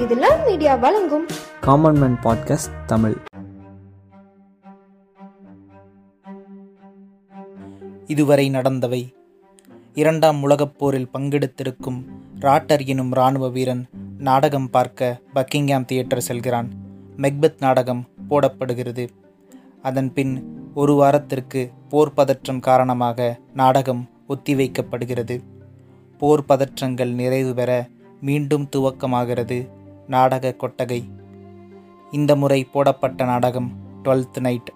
இது love media வழங்கும். Common man podcast Tamil. இதுவரை நடந்தவை. இரண்டாம் உலகப் போரில் பங்கெடுத்திருக்கும் ராட்டர் எனும் இராணுவ வீரன் நாடகம் பார்க்க பக்கிங்ஹாம் தியேட்டர் செல்கிறான். மெக்பெத் நாடகம் போடப்படுகிறது. அதன் பின் ஒரு வாரத்திற்கு போர் பதற்றம் காரணமாக நாடகம் ஒத்திவைக்கப்படுகிறது. போர் பதற்றங்கள் நிறைவு பெற மீண்டும் துவக்கமாகிறது நாடக கொட்டகை. இந்த முறை போடப்பட்ட நாடகம் டுவெல்த் நைட்.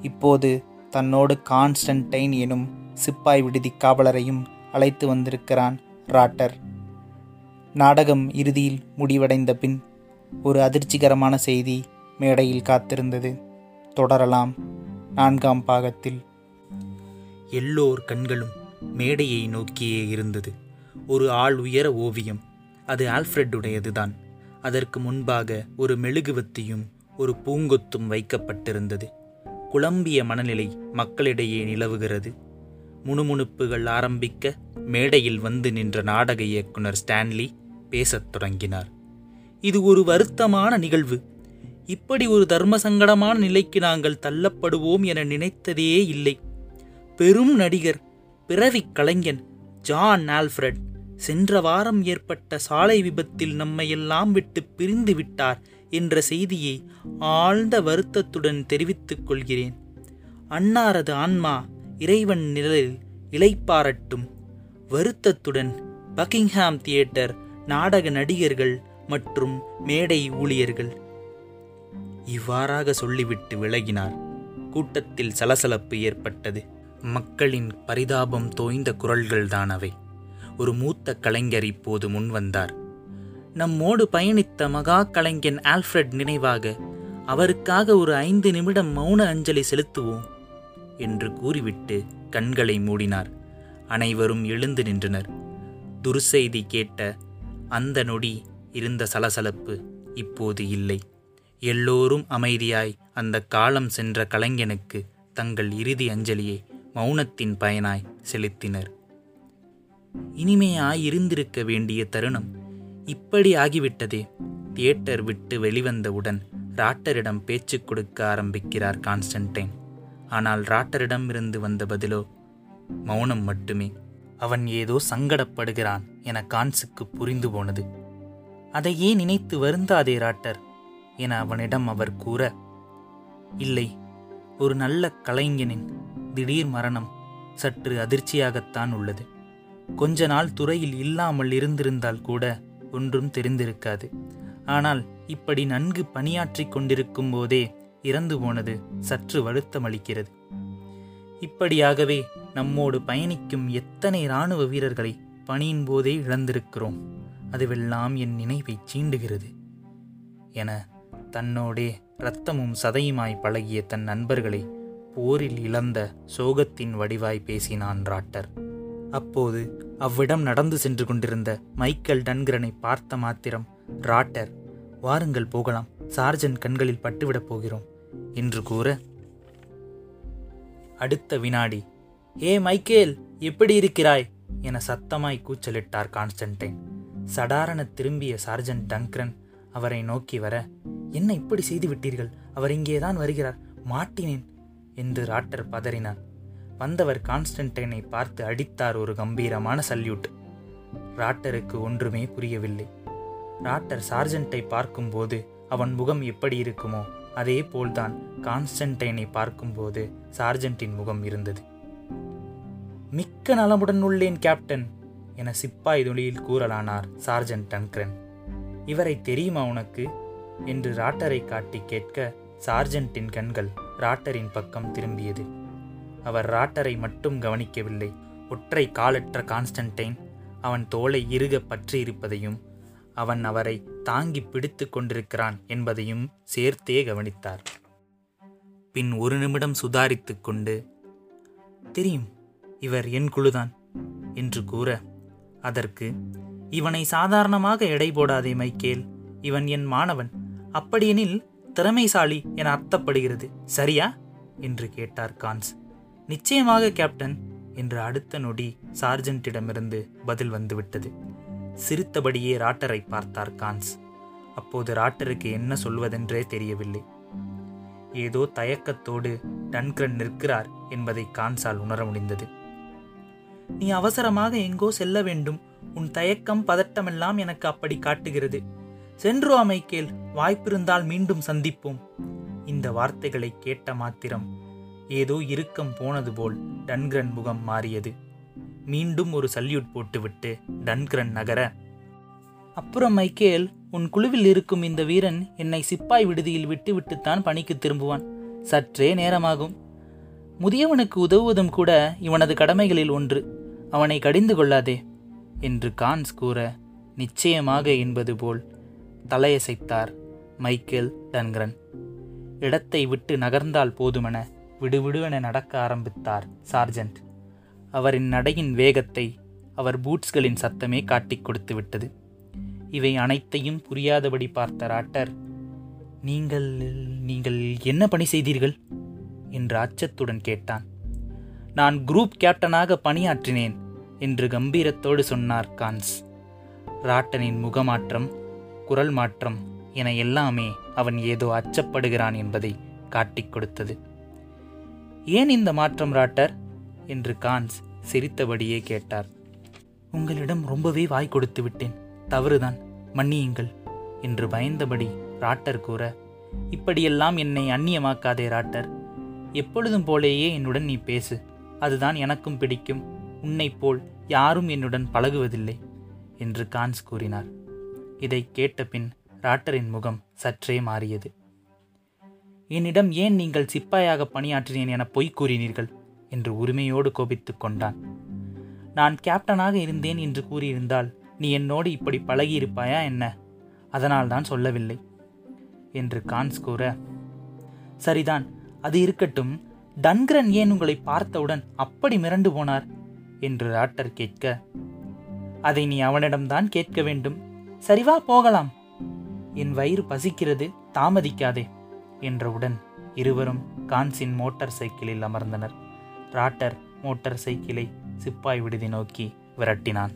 இப்போது தன்னோடு கான்ஸ்டன்டைன் எனும் சிப்பாய் விடுதி காவலரையும் அழைத்து வந்திருக்கிறான் ராட்டர். நாடகம் இறுதியில் முடிவடைந்த பின் ஒரு அதிர்ச்சிகரமான செய்தி மேடையில் காத்திருந்தது. தொடரலாம். நான்காம் பாகத்தில். எல்லோர் கண்களும் மேடையை நோக்கியே இருந்தது. ஒரு ஆள் உயர ஓவியம். அது ஆல்ஃப்ரெட்டுடையதுதான் அதற்கு முன்பாக ஒரு மெழுகுவத்தியும் ஒரு பூங்கொத்தும் வைக்கப்பட்டிருந்தது. குழம்பிய மனநிலை மக்களிடையே நிலவுகிறது. முணுமுணுப்புகள் ஆரம்பிக்க மேடையில் வந்து நின்ற நாடக இயக்குனர் ஸ்டான்லி பேசத் தொடங்கினார். இது ஒரு வருத்தமான நிகழ்வு. இப்படி ஒரு தர்ம சங்கடமான நிலைக்கு நாங்கள் தள்ளப்படுவோம் என நினைத்ததே இல்லை. பெரும் நடிகர் பிறவி கலைஞன் ஜான் ஆல்ஃப்ரெட் சென்ற வாரம் ஏற்பட்ட சாலை விபத்தில் நம்மையெல்லாம் விட்டு பிரிந்து விட்டார் என்ற செய்தியை ஆழ்ந்த வருத்தத்துடன் தெரிவித்துக் கொள்கிறேன். அன்னாரது ஆன்மா இறைவன் நிழலில் இளைப்பாரட்டும் வருத்தத்துடன் பக்கிங்ஹாம் தியேட்டர் நாடக நடிகர்கள் மற்றும் மேடை ஊழியர்கள். இவ்வாறாக சொல்லிவிட்டு விலகினார். கூட்டத்தில் சலசலப்பு ஏற்பட்டது. மக்களின் பரிதாபம் தோய்ந்த குரல்கள்தான் அவை. ஒரு மூத்த கலைஞர் இப்போது முன்வந்தார். நம்மோடு பயணித்த மகா கலைஞன் ஆல்ஃப்ரெட் நினைவாக அவருக்காக ஒரு ஐந்து நிமிடம் மௌன அஞ்சலி செலுத்துவோம் என்று கூறிவிட்டு கண்களை மூடினார். அனைவரும் எழுந்து நின்றனர். துர்செய்தி கேட்ட அந்த நொடி இருந்த சலசலப்பு இப்போது இல்லை. எல்லோரும் அமைதியாய் அந்த காலம் சென்ற கலைஞனுக்கு தங்கள் இறுதி அஞ்சலியை மௌனத்தின் பயனாய் செலுத்தினர். இனிமையாய் இருந்திருக்க வேண்டிய தருணம் இப்படி ஆகிவிட்டதே. தியேட்டர் விட்டு வெளிவந்தவுடன் ராட்டரிடம் பேச்சு கொடுக்க ஆரம்பிக்கிறார் கான்ஸ்டன்டைன். ஆனால் ராட்டரிடம் இருந்து வந்த பதிலோ மௌனம் மட்டுமே. அவன் ஏதோ சங்கடப்படுகிறான் என கான்ஸுக்கு புரிந்து போனது. அதையே நினைத்து வருந்தாதே ராட்டர்? என அவனிடம் அவர் கூற இல்லை ஒரு நல்ல கலைஞனின் திடீர் மரணம் சற்று அதிர்ச்சியாகத்தான் உள்ளது. கொஞ்ச நாள் துறையில் இல்லாமல் இருந்திருந்தால் கூட ஒன்றும் தெரிந்திருக்காது. ஆனால் இப்படி நன்கு பணியாற்றிக் கொண்டிருக்கும் போதே இறந்து போனது சற்று வருத்தமளிக்கிறது. இப்படியாகவே நம்மோடு பயணிக்கும் எத்தனை இராணுவ வீரர்களை பணியின் போதே இழந்திருக்கிறோம். அதுவெல்லாம் என் நினைவை சீண்டுகிறது. என தன்னோடே இரத்தமும் சதையுமாய் பழகிய தன் நண்பர்களை போரில் இழந்த சோகத்தின் வடிவாய் பேசினான் ராட்டர். அப்போது அவ்விடம் நடந்து சென்று கொண்டிருந்த மைக்கேல் டன்கிரனை பார்த்த மாத்திரம் ராட்டர் வாருங்கள் போகலாம் சார்ஜன் கண்களில் பட்டுவிடப் போகிறோம் என்று கூற அடுத்த வினாடி ஏ மைக்கேல் எப்படி இருக்கிறாய்? என சத்தமாய் கூச்சலிட்டார் கான்ஸ்டன்டைன். சடாரண திரும்பிய சார்ஜன் டங்க்ரன் அவரை நோக்கி வர என்ன இப்படி செய்து விட்டீர்கள்? அவர் இங்கேதான் வருகிறார் மாட்டினேன் என்று ராட்டர் பதறினார். வந்தவர் கான்ஸ்டன்டைனை பார்த்து அடித்தார் ஒரு கம்பீரமான சல்யூட். ராட்டருக்கு ஒன்றுமே புரியவில்லை. ராட்டர் சார்ஜென்ட்டை பார்க்கும்போது அவன் முகம் எப்படி இருக்குமோ அதே போல்தான் கான்ஸ்டன்டைனை பார்க்கும்போது சார்ஜென்ட்டின் முகம் இருந்தது. மிக்க நலமுடன் உள்ளேன் கேப்டன் என சிப்பாய் தொழியில் கூறலானார் சார்ஜென்ட் டன்க்ரன். இவரை தெரியுமா உனக்கு? என்று ராட்டரை காட்டி கேட்க சார்ஜென்ட்டின் கண்கள் ராட்டரின் பக்கம் திரும்பியது. அவர் ராட்டரை மட்டும் கவனிக்கவில்லை. ஒற்றை காலற்ற கான்ஸ்டன்டைன் அவன் தோலை இறுக பற்றியிருப்பதையும் அவன் அவரை தாங்கி பிடித்து கொண்டிருக்கிறான் என்பதையும் சேர்த்தே கவனித்தார். பின் ஒரு நிமிடம் சுதாரித்து கொண்டு தெரியும் இவர் என் குழுதான் என்று கூற அதற்கு இவனை சாதாரணமாக எடை போடாதே மைக்கேல். இவன் என் மாணவன். அப்படியெனில் திறமைசாலி என அர்த்தப்படுகிறது சரியா? என்று கேட்டார் கான்ஸ். நிச்சயமாக கேப்டன் என்று அடுத்த நொடி சார்ஜென்ட்டிடமிருந்து பதில் வந்துவிட்டது. சிரித்தபடியே ராட்டரை பார்த்தார் கான்ஸ். அப்போது ராட்டருக்கு என்ன சொல்வதென்றே தெரியவில்லை. ஏதோ தயக்கத்தோடு டன்கிரன் நிற்கிறார் என்பதை கான்சால் உணர முடிந்தது. நீ அவசரமாக எங்கோ செல்ல வேண்டும். உன் தயக்கம் பதட்டமெல்லாம் எனக்கு அப்படி காட்டுகிறது. சென்று அமைக்கேல் வாய்ப்பிருந்தால் மீண்டும் சந்திப்போம். இந்த வார்த்தைகளை கேட்ட மாத்திரம் ஏதோ இறுக்கம் போனது போல் டன்கிரன் முகம் மாறியது. மீண்டும் ஒரு சல்யூட் போட்டுவிட்டு டன்கிரன் நகர அப்புறம் மைக்கேல் உன் குழுவில் இருக்கும் இந்த வீரன் என்னை சிப்பாய் விடுதியில் விட்டுவிட்டுத்தான் பணிக்கு திரும்புவான். சற்றே நேரமாகும். முதியவனுக்கு உதவுவதும் கூட இவனது கடமைகளில் ஒன்று. அவனை கடிந்து கொள்ளாதே என்று கான்ஸ் கூற நிச்சயமாக என்பது போல் தலையசைத்தார் மைக்கேல் டன்கிரன். இடத்தை விட்டு நகர்ந்தால் போதுமென விடுவிடுவென நடக்க ஆரம்பித்தார் சார்ஜென்ட் அவரின் நடையின் வேகத்தை அவர் பூட்ஸ்களின் சத்தமே காட்டிக் கொடுத்து விட்டது. இவை அனைத்தையும் புரியாதபடி பார்த்த ராட்டர் நீங்கள் நீங்கள் என்ன பணி செய்தீர்கள்? என்று அச்சத்துடன் கேட்டான். நான் குரூப் கேப்டனாக பணியாற்றினேன் என்று கம்பீரத்தோடு சொன்னார் கான்ஸ். ராட்டனின் முகமாற்றம் குரல் மாற்றம் என எல்லாமே அவன் ஏதோ அச்சப்படுகிறான் என்பதை காட்டிக் கொடுத்தது. ஏன் இந்த மாற்றம் ராட்டர்? என்று கான்ஸ் சிரித்தபடியே கேட்டார். உங்களிடம் ரொம்பவே வாய் கொடுத்து விட்டேன். தவறுதான் மன்னியுங்கள் என்று பயந்தபடி ராட்டர் கூற இப்படியெல்லாம் என்னை அந்நியமாக்காதே ராட்டர். எப்பொழுதும் போலேயே என்னுடன் நீ பேசு. அதுதான் எனக்கும் பிடிக்கும். உன்னைப் போல் யாரும் என்னுடன் பழகுவதில்லை என்று கான்ஸ் கூறினார். இதை கேட்டபின் ராட்டரின் முகம் சற்றே மாறியது. என்னிடம் ஏன் நீங்கள் சிப்பாயாக பணியாற்றினேன் என பொய் கூறினீர்கள்? என்று உரிமையோடு கோபித்துக் கொண்டான். நான் கேப்டனாக இருந்தேன் என்று கூறியிருந்தால் நீ என்னோடு இப்படி பழகியிருப்பாயா என்ன? அதனால்தான் சொல்லவில்லை என்று கான்ஸ் கூற. சரிதான் அது இருக்கட்டும். டன்கிரன் ஏன் உங்களை பார்த்தவுடன் அப்படி மிரண்டு போனார்? என்று ராட்டர் கேட்க. அதை நீ அவனிடம்தான் கேட்க வேண்டும். சரிவா போகலாம். என் வயிறு பசிக்கிறது தாமதிக்காதே. என்றவுடன் இருவரும் கான்சின் மோட்டார் சைக்கிளில் அமர்ந்தனர். ராட்டர் மோட்டார் சைக்கிளை சிப்பாய் விடுதி நோக்கி விரட்டினான்.